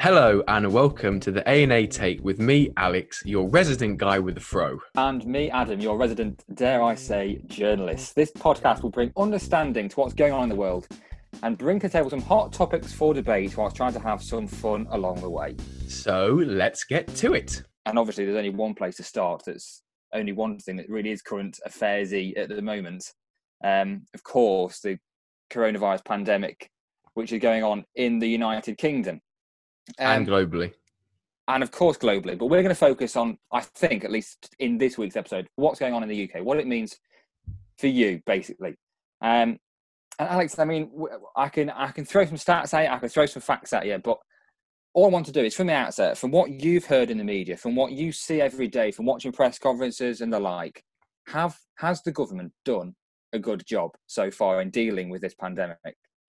Hello and welcome to the A&A Take with me, Alex, your resident guy with the fro. And me, Adam, your resident, dare I say, journalist. This podcast will bring understanding to what's going on in the world and bring to the table some hot topics for debate whilst trying to have some fun along the way. So let's get to it. And obviously, there's only one place to start. That's only one thing that really is current affairsy at the moment. Um, of course, the coronavirus pandemic, which is going on in the United Kingdom. Um, and globally. And of course, globally. But we're going to focus on, I think, at least in this week's episode, what's going on in the UK, what it means for you, basically. Um, and Alex, I mean, I can I can throw some stats at you, I can throw some facts at you, but all I want to do is from the outset, from what you've heard in the media, from what you see every day, from watching press conferences and the like, have has the government done a good job so far in dealing with this pandemic?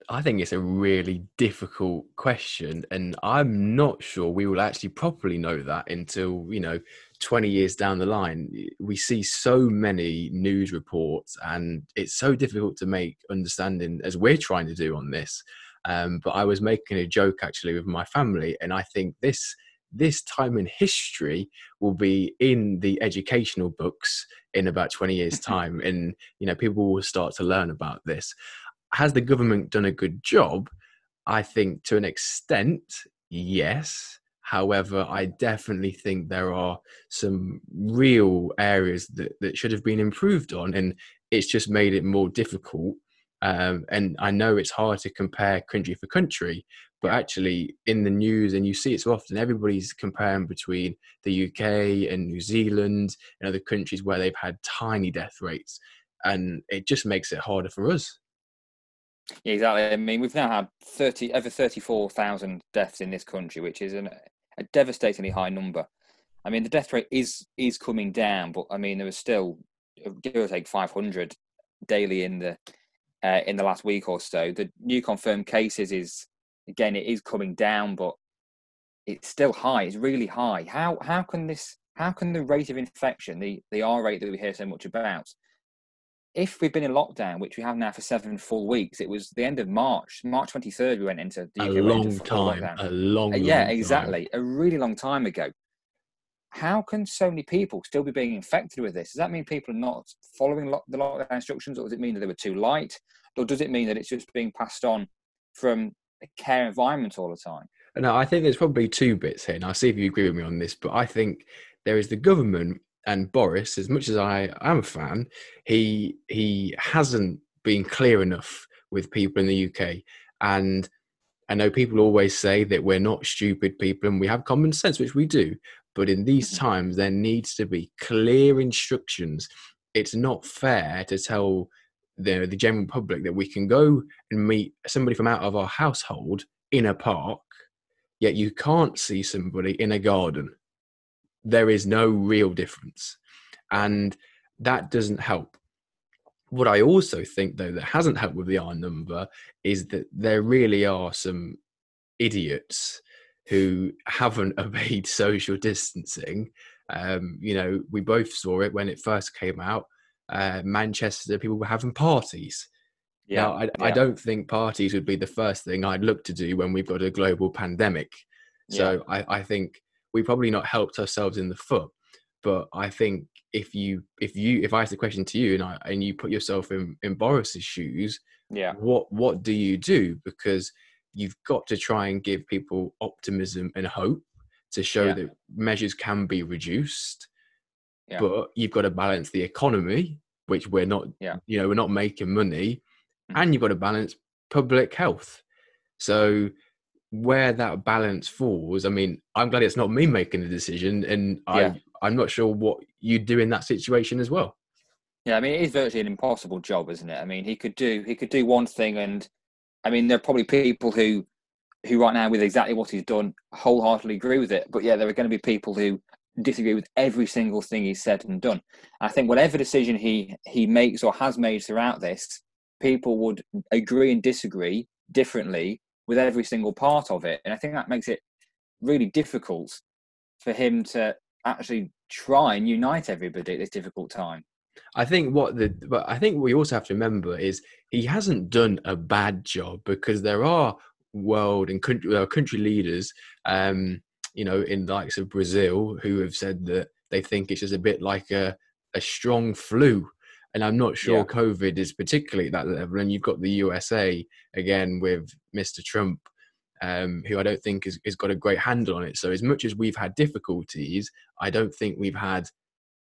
I think it's a really difficult question, and I'm not sure we will actually properly know that until you know 20 years down the line. We see so many news reports, and it's so difficult to make understanding as we're trying to do on this. Um, but I was making a joke actually with my family, and I think this this time in history will be in the educational books in about 20 years time and you know people will start to learn about this has the government done a good job? I think to an extent yes. However i definitely think there are some real areas that, that should have been improved on and it's just made it more difficult. Um, and I know it's hard to compare country for country, but actually in the news, and you see it so often, everybody's comparing between the UK and New Zealand and other countries where they've had tiny death rates, and it just makes it harder for us. Yeah, exactly. I mean, we've now had thirty over thirty-four thousand deaths in this country, which is an, a devastatingly high number. I mean, the death rate is is coming down, but I mean, there was still give or take five hundred daily in the uh, in the last week or so. The new confirmed cases is again it is coming down, but it's still high. It's really high. How how can this? How can the rate of infection, the the R rate that we hear so much about, if we've been in lockdown, which we have now for seven full weeks, it was the end of March, March 23rd, we went into the UK a long time, lockdown. a long, uh, yeah, long exactly, time. a really long time ago. How can so many people still be being infected with this? Does that mean people are not following lo- the lockdown instructions, or does it mean that they were too light, or does it mean that it's just being passed on from a care environment all the time? No, I think there's probably two bits here, and I'll see if you agree with me on this. But I think there is the government and Boris. As much as I am a fan, he he hasn't been clear enough with people in the UK. And I know people always say that we're not stupid people and we have common sense, which we do. But in these mm-hmm. times, there needs to be clear instructions. It's not fair to tell the the general public that we can go and meet somebody from out of our household in a park, yet you can't see somebody in a garden. There is no real difference, and that doesn't help. What I also think, though, that hasn't helped with the R number is that there really are some idiots who haven't obeyed social distancing. Um, you know, we both saw it when it first came out uh, Manchester, people were having parties. Yeah, now, I, yeah. I, don't think parties would be the first thing I'd look to do when we've got a global pandemic. So yeah. I, I think we probably not helped ourselves in the foot. But I think if you if you if I ask the question to you and I and you put yourself in in Boris's shoes, yeah, what what do you do? Because you've got to try and give people optimism and hope to show yeah. that measures can be reduced yeah. but you've got to balance the economy, which we're not, yeah. you know, we're not making money, mm-hmm. and you've got to balance public health. So where that balance falls, I mean, I'm glad it's not me making the decision, and yeah. I, I'm not sure what you do in that situation as well. Yeah, I mean, it is virtually an impossible job, isn't it? I mean, he could do he could do one thing, and I mean, there are probably people who who right now with exactly what he's done wholeheartedly agree with it. But yeah, there are going to be people who disagree with every single thing he's said and done. I think whatever decision he he makes or has made throughout this, people would agree and disagree differently with every single part of it, and I think that makes it really difficult for him to actually try and unite everybody at this difficult time. I think what the but I think we also have to remember is he hasn't done a bad job because there are world and country uh, country leaders, um, you know, in the likes of Brazil who have said that they think it's just a bit like a a strong flu. And I'm not sure yeah. COVID is particularly at that level. And you've got the USA again with Mr. Trump, um, who I don't think has, has got a great handle on it. So as much as we've had difficulties, I don't think we've had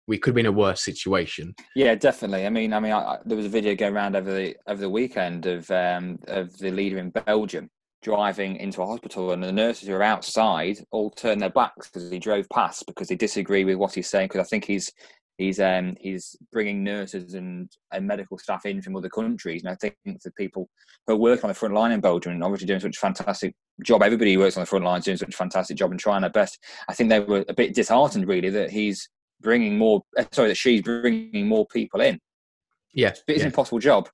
we could be in a worse situation. Yeah, definitely. I mean, I mean, I, I, there was a video going around over the over the weekend of um, of the leader in Belgium driving into a hospital, and the nurses who are outside all turn their backs because he drove past because they disagree with what he's saying. Because I think he's he's um, he's bringing nurses and, and medical staff in from other countries, and I think the people who are working on the front line in Belgium and obviously doing such a fantastic job. Everybody who works on the front line is doing such a fantastic job and trying their best. I think they were a bit disheartened, really, that he's bringing more. Uh, sorry, that she's bringing more people in. Yeah, it's yeah. an impossible job.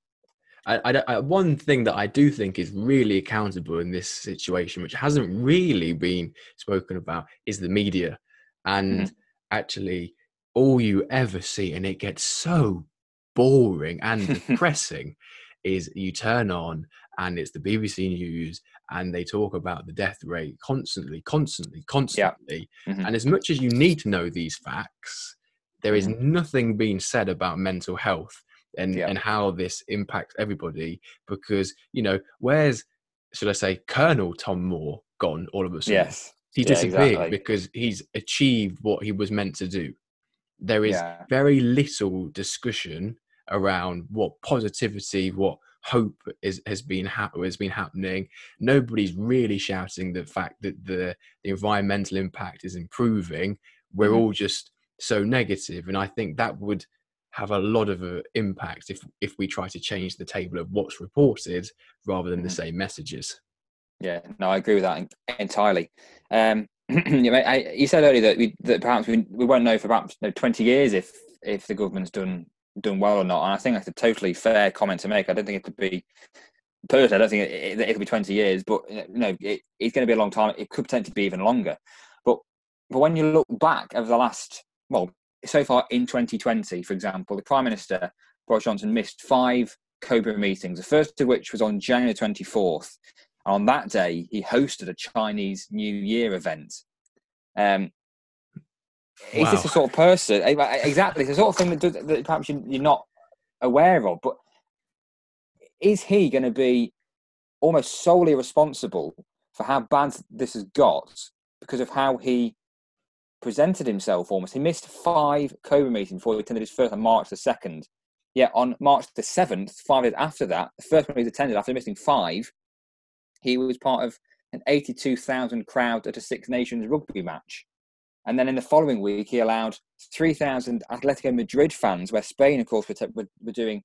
I, I, I, one thing that I do think is really accountable in this situation, which hasn't really been spoken about, is the media. And mm-hmm. actually, all you ever see, and it gets so boring and depressing, is you turn on and it's the BBC News and they talk about the death rate constantly, constantly, constantly. Yeah. Mm-hmm. And as much as you need to know these facts, there is mm-hmm. nothing being said about mental health and, yeah. and how this impacts everybody because, you know, where's, should I say, Colonel Tom Moore gone all of a sudden? Yes. He disappeared yeah, exactly. because he's achieved what he was meant to do. There is very little discussion around what positivity, what hope is, has been ha- has been happening. Nobody's really shouting the fact that the, the environmental impact is improving. We're mm-hmm. all just so negative, and I think that would have a lot of uh, impact if if we try to change the table of what's reported rather than mm-hmm. the same messages. Yeah, no, I agree with that entirely. Um, you said earlier that we that perhaps we, we won't know for perhaps you know, twenty years if if the government's done done well or not. And I think that's a totally fair comment to make. I don't think it could be personally. I don't think it, it, it could be twenty years, but you know, it, it's going to be a long time. It could potentially be even longer. But but when you look back over the last well, so far in 2020, for example, the Prime Minister Boris Johnson missed five Cobra meetings. The first of which was on January 24th. And on that day, he hosted a Chinese New Year event. Um, Wow. Is this the sort of person? Exactly, it's the sort of thing that, does, that perhaps you're not aware of. But is he going to be almost solely responsible for how bad this has got because of how he presented himself? Almost, he missed five Cobra meetings before he attended his first on March the second. Yet on March the seventh, five days after that, the first one he attended after missing five, he was part of an eighty-two thousand crowd at a Six Nations rugby match. And then in the following week, he allowed 3,000 Atletico Madrid fans, where Spain, of course, were, t- were, were doing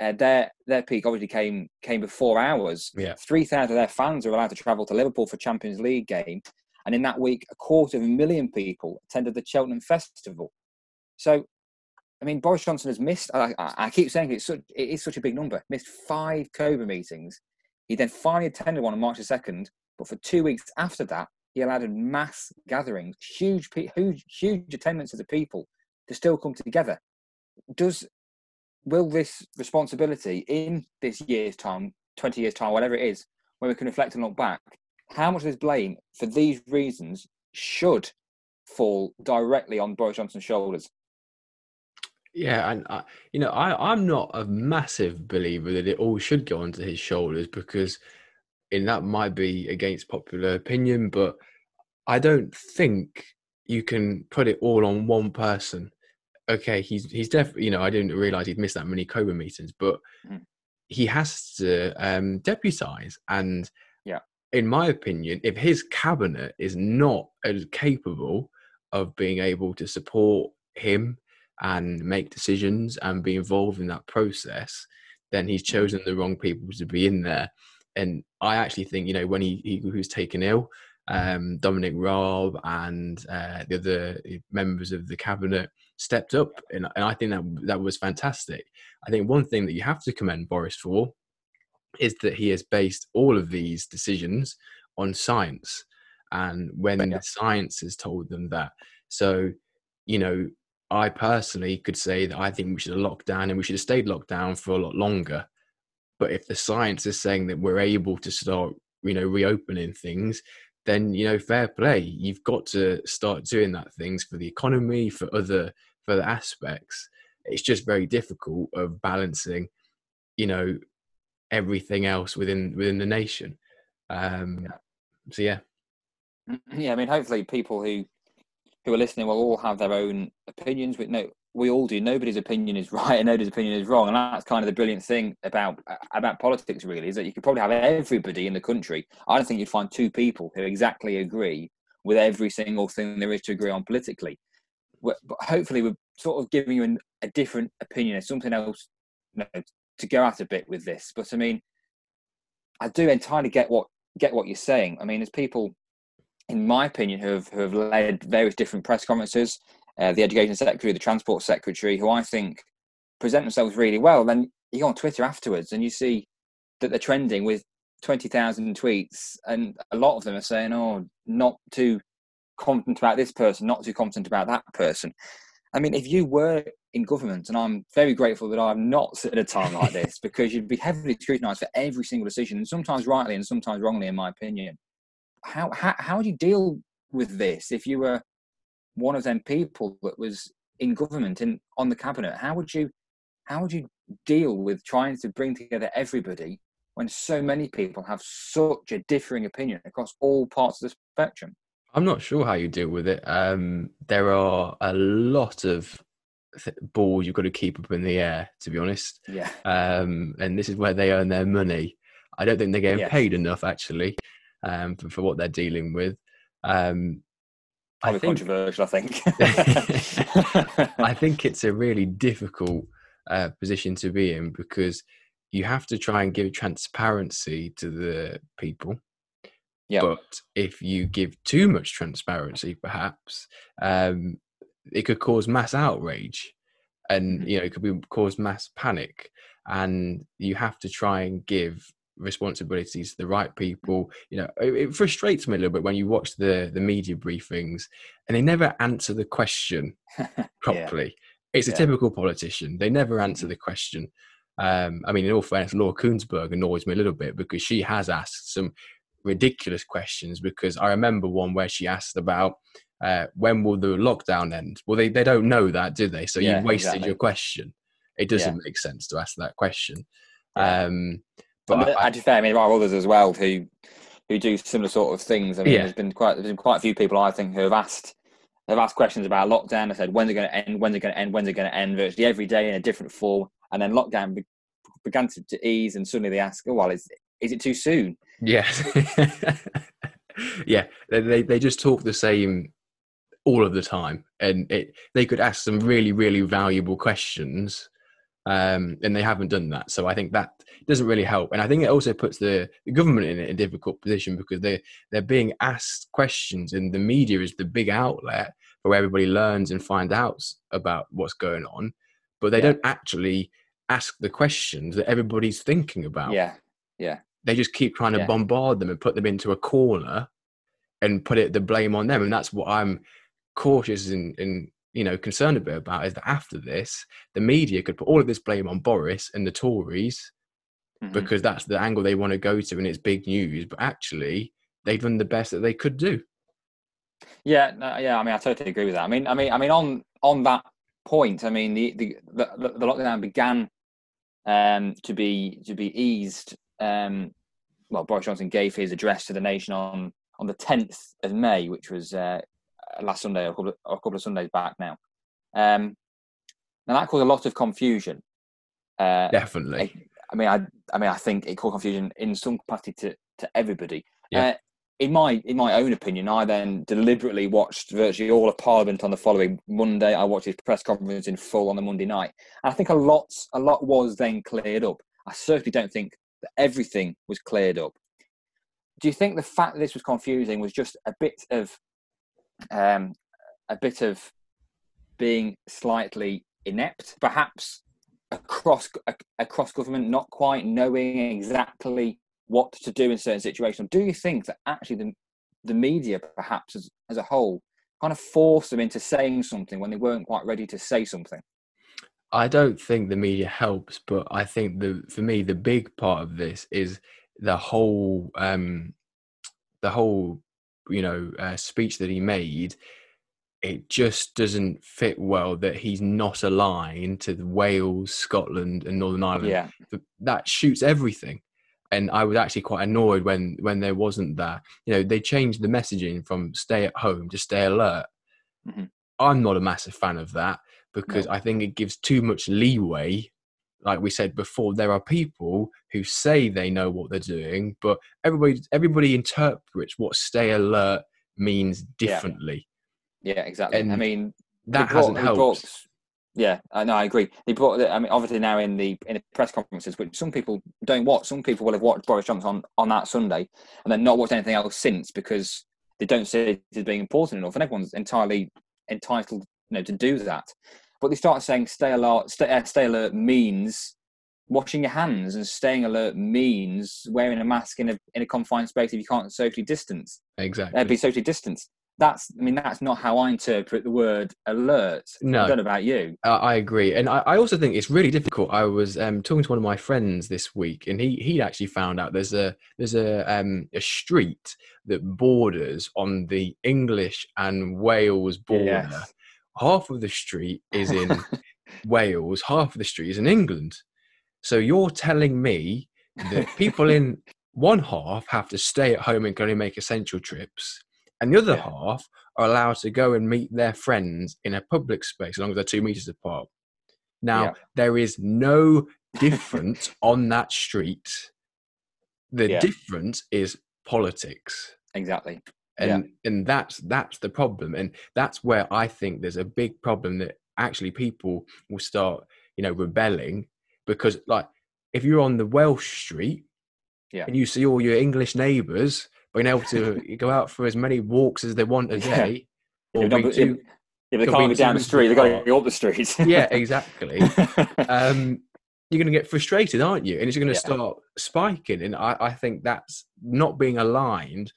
uh, their their peak. Obviously, came came before ours. Yeah. 3,000 of their fans were allowed to travel to Liverpool for Champions League game, and in that week, a quarter of a million people attended the Cheltenham Festival. So, I mean, Boris Johnson has missed. I, I keep saying it's such, it is such a big number. Missed five Cobra meetings. He then finally attended one on March the second, but for two weeks after that, he allowed mass gatherings, huge, huge, huge attendances of the people to still come together. Does will this responsibility in this year's time, twenty years time, whatever it is, when we can reflect and look back, how much of this blame for these reasons should fall directly on Boris Johnson's shoulders? Yeah, and I, you know, I I'm not a massive believer that it all should go onto his shoulders because and that might be against popular opinion, but I don't think you can put it all on one person. Okay, he's he's definitely you know I didn't realize he'd missed that many Cobra meetings, but mm. he has to um, deputize. And yeah, in my opinion, if his cabinet is not as capable of being able to support him and make decisions and be involved in that process, then he's mm. chosen the wrong people to be in there and I actually think you know when he, he, he was taken ill, um, Dominic Raab and uh, the other members of the cabinet stepped up, and, and I think that that was fantastic. I think one thing that you have to commend Boris for is that he has based all of these decisions on science, and when yeah. the science has told them that, so you know I personally could say that I think we should have locked down and we should have stayed locked down for a lot longer. But if the science is saying that we're able to start, you know, reopening things, then you know, fair play. You've got to start doing that things for the economy, for other for the aspects. It's just very difficult of balancing, you know, everything else within within the nation. Um. So yeah, yeah. I mean, hopefully, people who who are listening will all have their own opinions. We no, we all do. Nobody's opinion is right, and nobody's opinion is wrong, and that's kind of the brilliant thing about uh, about politics. Really, is that you could probably have everybody in the country. I don't think you'd find two people who exactly agree with every single thing there is to agree on politically. But hopefully, we're sort of giving you an, a different opinion, or something else you know, to go at a bit with this. But I mean, I do entirely get what get what you're saying. I mean, as people, in my opinion, who have who have led various different press conferences, uh, the education secretary, the transport secretary, who I think present themselves really well. Then you go on Twitter afterwards and you see that they're trending with twenty thousand tweets, and a lot of them are saying, "Oh, not too confident about this person, not too confident about that person." I mean, if you were in government, and I'm very grateful that I'm not at a time like this, because you'd be heavily scrutinised for every single decision, and sometimes rightly and sometimes wrongly, in my opinion. How how how would you deal with this if you were one of them people that was in government and on the cabinet? How would you how would you deal with trying to bring together everybody when so many people have such a differing opinion across all parts of the spectrum? I'm not sure how you deal with it. Um, there are a lot of th- balls you've got to keep up in the air, to be honest. Yeah. Um, and this is where they earn their money. I don't think they're getting yes. paid enough, actually, um, for, for, what they're dealing with. Um, I think, controversial, I think. I think it's a really difficult uh, position to be in because you have to try and give transparency to the people yeah. But if you give too much transparency, perhaps um, it could cause mass outrage, and mm-hmm. you know it could be cause mass panic. And you have to try and give responsibilities to the right people. You know, it, it frustrates me a little bit when you watch the the media briefings and they never answer the question properly. yeah. It's a yeah. typical politician; they never answer mm-hmm. the question. Um, I mean, in all fairness, Laura Kuenssberg annoys me a little bit because she has asked some ridiculous questions because I remember one where she asked about uh, when will the lockdown end? Well, they, they don't know that, do they? So yeah, you wasted exactly. your question. It doesn't make sense to ask that question. Um, but I, I, fair, I mean, there are others as well who who do similar sort of things. I mean, there's been quite there's been quite a few people I think who have asked have asked questions about lockdown. I said, when's it going to end? When's it going to end? When's it going to end? Virtually every day in a different form. And then lockdown be- began to, to, ease, and suddenly they ask, oh, well, is is it too soon? Yes. yeah, they they just talk the same all of the time, and it they could ask some really really valuable questions, um, and they haven't done that. So I think that doesn't really help, and I think it also puts the, the government in a difficult position because they they're being asked questions, and the media is the big outlet for where everybody learns and finds out about what's going on, but they yeah. don't actually ask the questions that everybody's thinking about. Yeah, yeah they just keep trying to yeah. bombard them and put them into a corner and put it the blame on them and that's what i'm cautious and, and you know concerned a bit about is that after this the media could put all of this blame on boris and the tories mm-hmm. because that's the angle they want to go to and it's big news but actually they've done the best that they could do yeah no, yeah i mean i totally agree with that i mean i mean i mean on on that point i mean the the the, the lockdown began um, to be to be eased um, well, Boris Johnson gave his address to the nation on on the 10th of May, which was uh, last Sunday or a, couple of, a couple of Sundays back now. Um, now that caused a lot of confusion. Uh, Definitely. I, I, mean, I, I mean, I think it caused confusion in some capacity to, to everybody. Yeah. Uh, in my in my own opinion, I then deliberately watched virtually all of Parliament on the following Monday. I watched his press conference in full on the Monday night, and I think a lot a lot was then cleared up. I certainly don't think that everything was cleared up. Do you think the fact that this was confusing was just a bit of um, a bit of being slightly inept, perhaps across across government, not quite knowing exactly what to do in certain situations? Do you think that actually the the media, perhaps as, as a whole, kind of force them into saying something when they weren't quite ready to say something. I don't think the media helps, but I think the for me the big part of this is the whole um, the whole you know uh, speech that he made. It just doesn't fit well that he's not aligned to Wales, Scotland, and Northern Ireland. Yeah, That shoots everything and I was actually quite annoyed when when there wasn't that. You know, they changed the messaging from "stay at home" to "stay alert." hmm I'm not a massive fan of that because No. I think it gives too much leeway. Like we said before, there are people who say they know what they're doing, but everybody everybody interprets what "stay alert" means differently. yeah, exactly. And I mean, That brought- hasn't helped. brought- yeah, no. I agree. They brought. I mean, obviously now in the in the press conferences, which some people don't watch. Some people will have watched Boris Johnson on on that Sunday and then not watched anything else since because they don't see it as being important enough, and everyone's entirely entitled, you know, to do that. But they start saying "stay alert." Stay, uh, stay alert means washing your hands, and staying alert means wearing a mask in a in a confined space if you can't socially distance Exactly. uh, be socially distanced. That's, I mean, that's not how I interpret the word alert. No. I don't know about you. I I agree, and I, I also think it's really difficult. I was um, talking to one of my friends this week, and he he actually found out there's a there's a um, a street that borders on the English and Wales border. Yes. Half of the street is in Wales, half of the street is in England. So you're telling me that people in one half have to stay at home and can only make essential trips, and the other Yeah. half are allowed to go and meet their friends in a public space as long as they're two meters apart. Now, Yeah. there is no difference on that street. The Yeah. difference is politics. Exactly. And and that's that's the problem. And that's where I think there's a big problem that actually people will start, you know, rebelling because like if you're on the Welsh street Yeah. and you see all your English neighbours being able to go out for as many walks as they want a Yeah. day, or If, be too, if they can't go down the street, they've got to go up the street. yeah, exactly. um, you're going to get frustrated, aren't you? And it's going to Yeah. start spiking. And I, I think that's not being aligned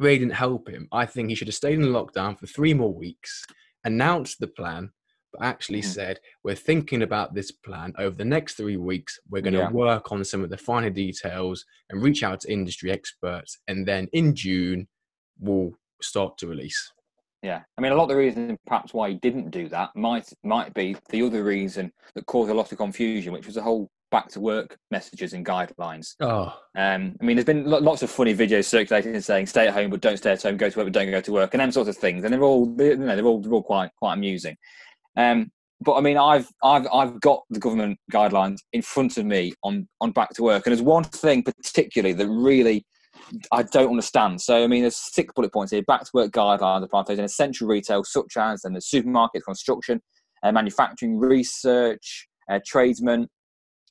really didn't help him. I think he should have stayed in lockdown for three more weeks, announced the plan, but actually Mhm. said, We're thinking about this plan over the next three weeks. We're going to Yeah. work on some of the finer details and reach out to industry experts. And then in June, we'll start to release. Yeah, I mean, a lot of the reason perhaps why he didn't do that might might be the other reason that caused a lot of confusion, which was the whole back to work messages and guidelines. Oh, Um, I mean, there's been lo- lots of funny videos circulating saying "stay at home but don't stay at home, go to work but don't go to work," and them sorts of things, and they're all they- you know they're all they're all quite quite amusing. Um, but I mean, I've I've I've got the government guidelines in front of me on on back to work, and there's one thing particularly that really I don't understand. So I mean, there's six bullet points here: back to work guidelines apply to essential retail, such as and the supermarket, construction, uh, manufacturing, research, uh, tradesmen,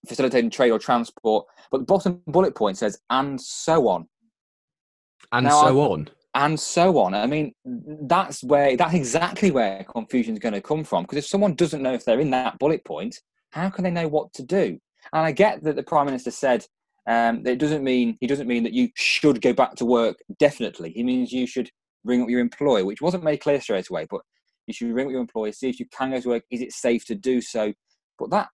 facilitating trade or transport. But the bottom bullet point says, and so on, and Now, so on. and so on. I mean, that's where that's exactly where confusion is going to come from. Because if someone doesn't know if they're in that bullet point, how can they know what to do? And I get that the prime minister said um, that it doesn't mean he doesn't mean that you should go back to work. Definitely, he means you should ring up your employer, which wasn't made clear straight away. But you should ring up your employer, see if you can go to work. Is it safe to do so? But that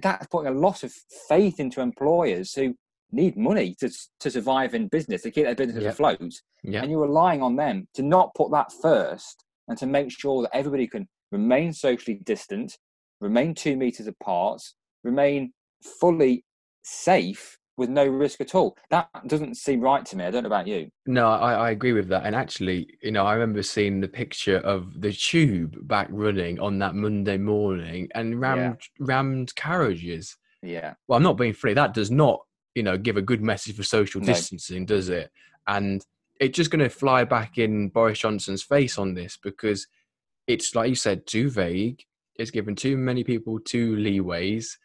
that's putting a lot of faith into employers who need money to to survive in business to keep their business Yep. afloat Yeah. and you're relying on them to not put that first and to make sure that everybody can remain socially distant, remain two meters apart, remain fully safe with no risk at all. That doesn't seem right to me. I don't know about you. No, I, I agree with that. And actually, you know, I remember seeing the picture of the tube back running on that Monday morning and rammed rammed carriages. Yeah, Well, I'm not being funny. That does not, you know, give a good message for social No. distancing, does it? And it's just going to fly back in Boris Johnson's face on this because it's like you said, too vague. It's given too many people too leeways,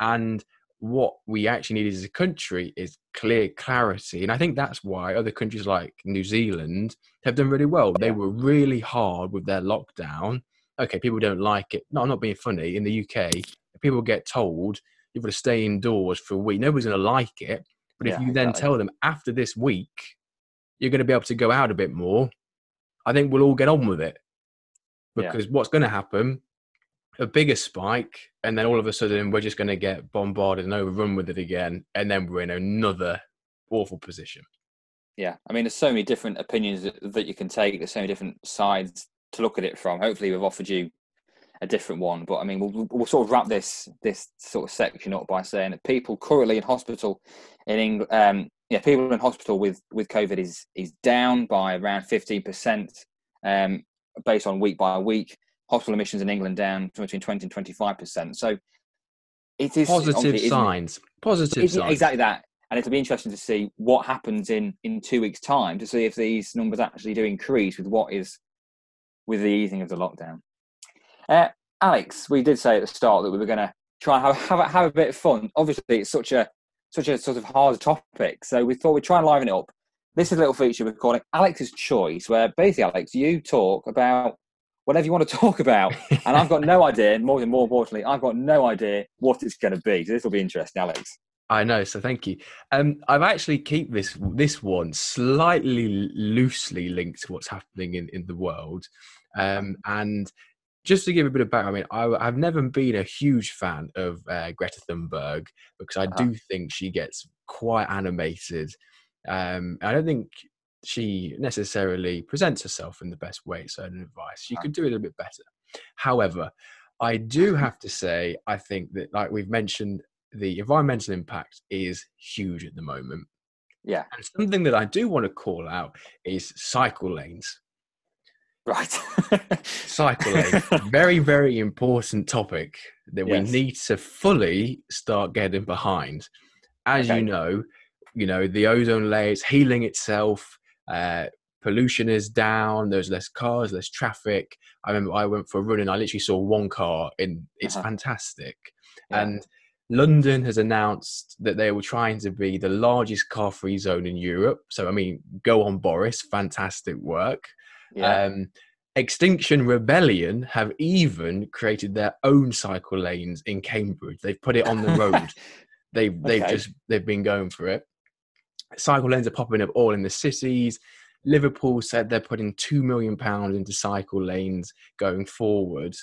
and what we actually need as a country is clear clarity. And I think that's why other countries like New Zealand have done really well. They were really hard with their lockdown. Okay, people don't like it. No, I'm not being funny. In the UK, people get told you've got to stay indoors for a week, nobody's going to like it. But if Yeah, you then exactly. tell them after this week, you're going to be able to go out a bit more, I think we'll all get on with it Yeah. because what's going to happen? A bigger spike, and then all of a sudden we're just going to get bombarded and overrun with it again, and then we're in another awful position. Yeah, I mean, there's so many different opinions that, you can take. There's so many different sides to look at it from. Hopefully, we've offered you a different one. But I mean, we'll, we'll sort of wrap this this sort of section up by saying that people currently in hospital in England, um, yeah, people in hospital with with COVID is is down by around 15 percent, um, based on week by week. Hospital admissions in England down from between 20 and 25 percent. So it is Positive obviously, isn't it- signs. Positive signs. exactly that? And it'll be interesting to see what happens in in two weeks' time to see if these numbers actually do increase with what is with the easing of the lockdown. Uh, Alex, we did say at the start that we were going to try and have, have, a- have a bit of fun. Obviously, it's such a such a sort of hard topic, so we thought we'd try and liven it up. This is a little feature we're calling Alex's Choice, where basically, Alex, you talk about whatever you want to talk about, and I've got no idea. and More than more importantly, I've got no idea what it's going to be. So this will be interesting, Alex. I know, so thank you. Um, I've actually keep this this one slightly loosely linked to what's happening in, in the world, um, and just to give a bit of background, I mean, I, I've never been a huge fan of uh, Greta Thunberg because I Uh-huh. do think she gets quite animated. Um, I don't think she necessarily presents herself in the best way. Certain advice, she Uh-huh. could do it a bit better. However, I do have to say, I think that, like we've mentioned, the environmental impact is huge at the moment. Yeah, And something that I do want to call out is cycle lanes. right. Cycle lanes, very, very important topic that Yes. we need to fully start getting behind. As Okay. you know, you know the ozone layer is healing itself. Uh, pollution is down. There's less cars, less traffic. I remember I went for a run and I literally saw one car, and it's Uh-huh. fantastic. Yeah. And London has announced that they were trying to be the largest car-free zone in Europe. So I mean, go on, Boris! Fantastic work. yeah. Um, Extinction Rebellion have even created their own cycle lanes in Cambridge. They've put it on the road. they've they've just they've been going for it. Cycle lanes are popping up all in the cities. Liverpool said they're putting two million pounds into cycle lanes going forward.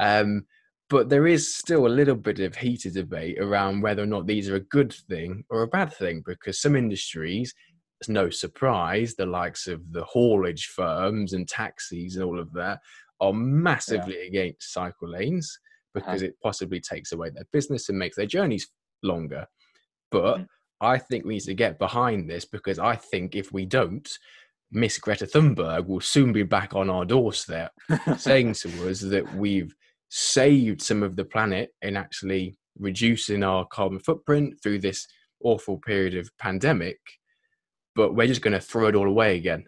Um, but there is still a little bit of heated debate around whether or not these are a good thing or a bad thing because some industries it's no surprise the likes of the haulage firms and taxis and all of that are massively against cycle lanes because it possibly takes away their business and makes their journeys longer. But Mhm. I think we need to get behind this because I think if we don't, Miss Greta Thunberg will soon be back on our doorstep saying to us that we've saved some of the planet in actually reducing our carbon footprint through this awful period of pandemic, but we're just going to throw it all away again.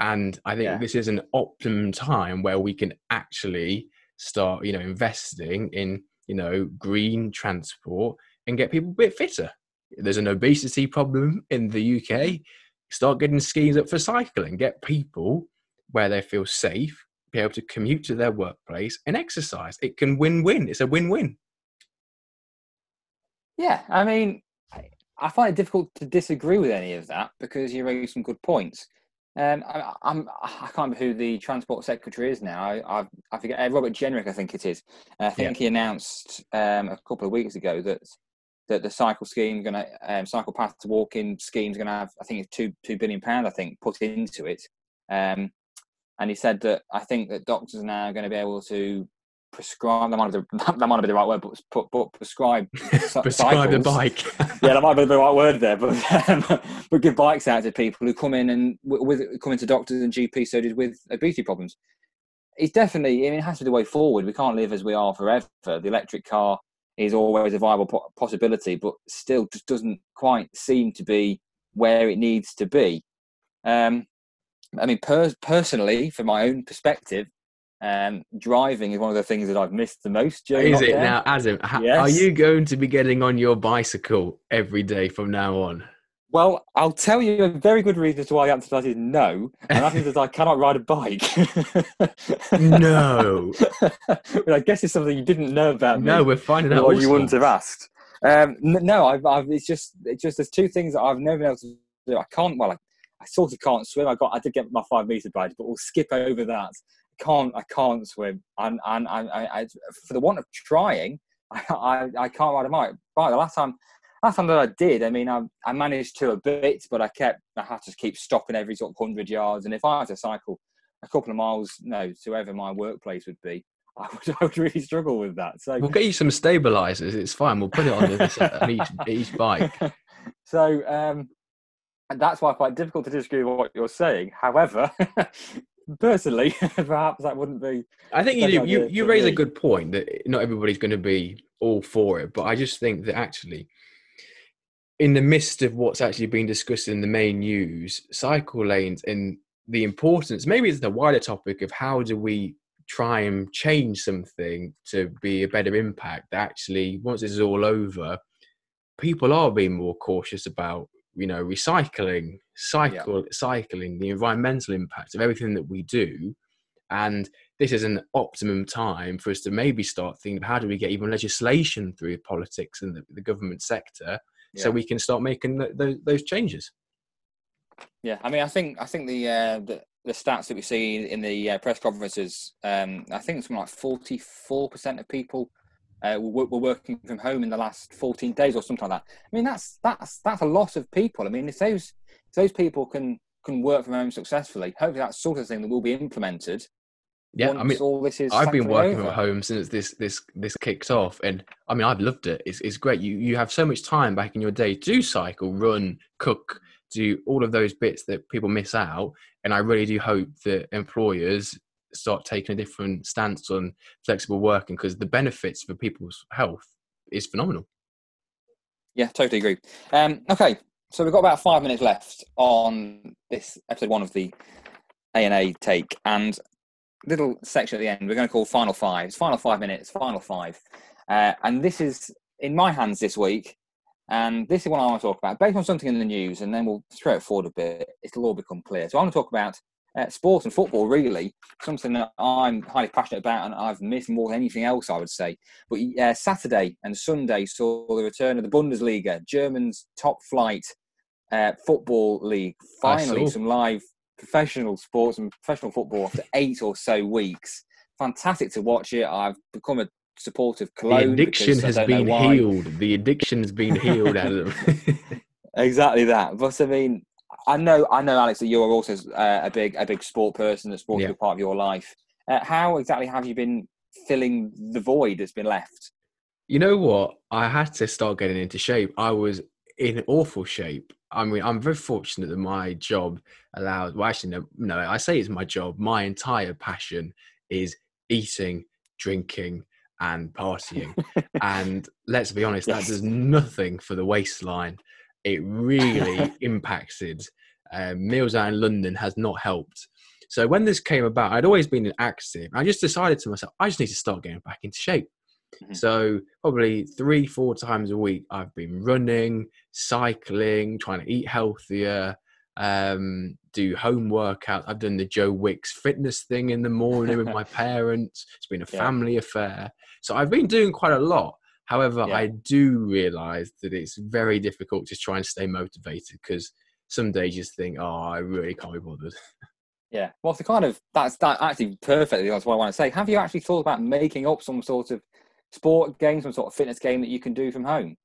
And I think Yeah. this is an optimum time where we can actually start, you know, investing in, you know, green transport and get people a bit fitter. There's an obesity problem in the UK. Start getting schemes up for cycling. Get people where they feel safe, be able to commute to their workplace and exercise. It can win-win. It's a win-win. Yeah, I mean, I- find it difficult to disagree with any of that because you raised some good points. Um, I, I'm, I can't remember who the transport secretary is now. I, I, I forget. Uh, Robert Jenrick, I think it is. I think he announced um, a couple of weeks ago that that the cycle scheme, going to um, cycle path to walking scheme, is going to have, I think it's two two billion pound, I think, put into it. Um, and he said that I think that doctors are now going to be able to prescribe. That might been, that might not be the right word, but, but, but prescribe Prescribe the bike. yeah, that might be the right word there, but um, but give bikes out to people who come in and with come into doctors and GP surgeries with obesity problems. It's definitely. I mean, it has to be the way forward. We can't live as we are forever. The electric car is always a viable po- possibility, but still just doesn't quite seem to be where it needs to be. Um, I mean, per- personally, from my own perspective, um, driving is one of the things that I've missed the most. Is it now, Adam? ha- Are you going to be getting on your bicycle every day from now on? Well, I'll tell you a very good reason as to why the answer to that is no, and that is that I cannot ride a bike. No. but I guess it's something you didn't know about me. No, we're finding out. or you wouldn't have asked. Um, no, I've, I've, it's just, it's just there's two things that I've never been able to do. I can't. Well, I, I sort of can't swim. I got I did get my five meter badge, but we'll skip over that. I can't I can't swim, and and, and I, I, for the want of trying, I, I, I can't ride a bike. Right, the last time last time that I did, I mean, I, I managed to a bit, but I kept I had to keep stopping every sort of hundred yards, and if I had to cycle a couple of miles, no, to wherever my workplace would be, I would, I would really struggle with that. So we'll get you some stabilizers. It's fine. We'll put it on, the, on each, each bike. So um, that's why it's quite difficult to disagree with what you're saying. However, personally, perhaps that wouldn't be. I think you do. You, you raise me. a good point that not everybody's going to be all for it, but I just think that actually, in the midst of what's actually being discussed in the main news, cycle lanes and the importance, maybe it's the wider topic of how do we try and change something to be a better impact. That actually, once this is all over, people are being more cautious about you know recycling cycle yeah. cycling the environmental impact of everything that we do and this is an optimum time for us to maybe start thinking how do we get even legislation through politics and the, the government sector yeah. so we can start making the, the, those changes yeah i mean i think i think the uh, the, the stats that we see in the uh, press conferences um, i think it's something like 44% of people uh, were, were, working from home in the last 14 days or something like that. I mean, that's that's that's a lot of people. I mean, if those if those people can can work from home successfully, hopefully that sort of thing that will be implemented. Yeah, I mean, all this is I've been working over. from home since this this this kicked off, and I mean, I've loved it. It's it's great. You you have so much time back in your day to cycle, run, cook, do all of those bits that people miss out. And I really do hope that employers start taking a different stance on flexible working because the benefits for people's health is phenomenal. Yeah, totally agree. Um, okay, so we've got about five minutes left on this episode one of the A and A take, and little section at the end we're going to call final five. It's final five minutes, final five, uh, and this is in my hands this week. And this is what I want to talk about, based on something in the news, and then we'll throw it forward a bit. It'll all become clear. So I want to talk about uh, sport and football, really, something that I'm highly passionate about and I've missed more than anything else, I would say. But uh, Saturday and Sunday saw the return of the Bundesliga, German's top flight uh, football league. Finally, some live professional sports and professional football after eight or so weeks. Fantastic to watch it. I've become a supporter of Cologne. The addiction has been healed. The addiction has been healed, Adam. exactly that. But I mean, I know, I know, Alex, that you're also uh, a big, a big sport person. Sports yeah. a part of your life. Uh, how exactly have you been filling the void that's been left? You know what? I had to start getting into shape. I was in awful shape. I mean, I'm very fortunate that my job allows. Well, actually, no, no. I say it's my job. My entire passion is eating, drinking, and partying. and let's be honest, yes. that does nothing for the waistline it really impacted. Um, meals out in London has not helped. So when this came about, I'd always been an active. I just decided to myself, I just need to start getting back into shape. Mm-hmm. So probably three, four times a week, I've been running, cycling, trying to eat healthier, um, do home workout. I've done the Joe Wicks fitness thing in the morning with my parents. It's been a family yeah. affair. So I've been doing quite a lot. However, yeah. I do realize that it's very difficult to try and stay motivated because some days you just think, oh, I really can't be bothered. Yeah, well, the kind of that's that actually perfectly. That's what I want to say. Have you actually thought about making up some sort of sport game, some sort of fitness game that you can do from home?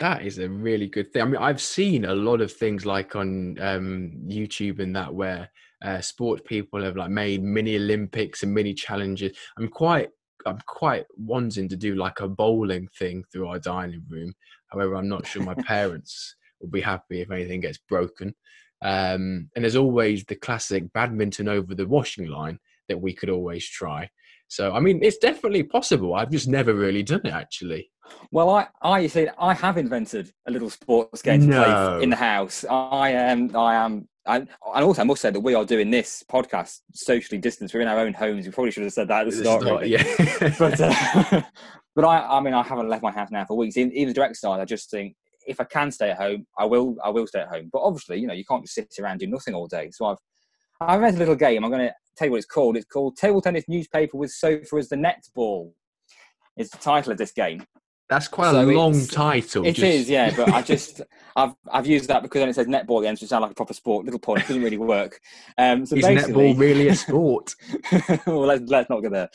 That is a really good thing. I mean, I've seen a lot of things like on um, YouTube and that where uh, sports people have like made mini Olympics and mini challenges. I'm quite I'm quite wanting to do like a bowling thing through our dining room. However, I'm not sure my parents will be happy if anything gets broken. Um, and there's always the classic badminton over the washing line that we could always try. So, I mean, it's definitely possible. I've just never really done it actually. Well, I, I, you see, I have invented a little sports game to play in the house. I am, I am and, and also, I must say that we are doing this podcast socially distanced. We're in our own homes. We probably should have said that at the start, not, really. Yeah. but uh, but I, I mean, I haven't left my house now for weeks. Even, even the direct side, I just think if I can stay at home, I will. I will stay at home. But obviously, you know, you can't just sit around doing nothing all day. So I've I've made a little game. I'm going to tell you what it's called. It's called Table Tennis Newspaper with Sofa as the Netball. Is the title of this game. That's quite So a long title. It just- is, yeah. But I just I've I've used that because then it says netball at the end, so it sounds like a proper sport. Little point, it doesn't really work. Um, so Is basically, netball really a sport? well, let's let's not go there.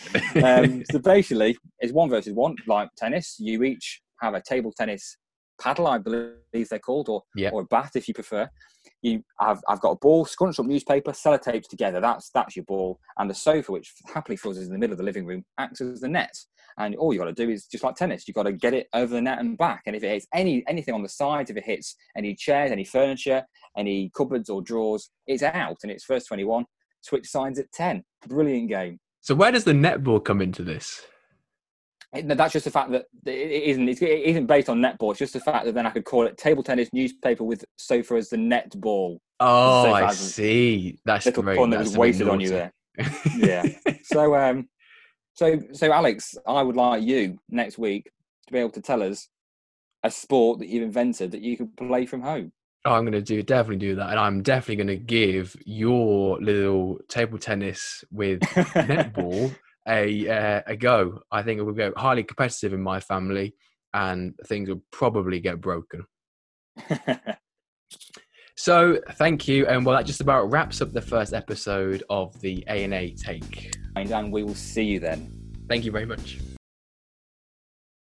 Um, so basically, it's one versus one, like tennis. You each have a table tennis paddle, I believe they're called, or Yeah. or a bat if you prefer. You, I've, I've got a ball, scrunched up newspaper, sellotaped together. That's that's your ball, and the sofa, which happily is in the middle of the living room, acts as the net. And all you got to do is just like tennis, you've got to get it over the net and back. And if it hits any anything on the sides, if it hits any chairs, any furniture, any cupboards or drawers, it's out, and it's first twenty-one. Switch sides at ten. Brilliant game. So where does the netball come into this? That's just the fact that it isn't. It's, it isn't based on netball. It's just the fact that then I could call it table tennis newspaper with sofa as the netball. Oh, I see. That's Little great. pun that That's was wasted on you there. Yeah. So, um, so, so Alex, I would like you next week to be able to tell us a sport that you've invented that you could play from home. Oh, I'm going to do definitely do that, and I'm definitely going to give your little table tennis with netball a uh, a go. I think it will go highly competitive in my family, and things will probably get broken. So, thank you, and well, that just about wraps up the first episode of the A and A take. and we will see you then. Thank you very much.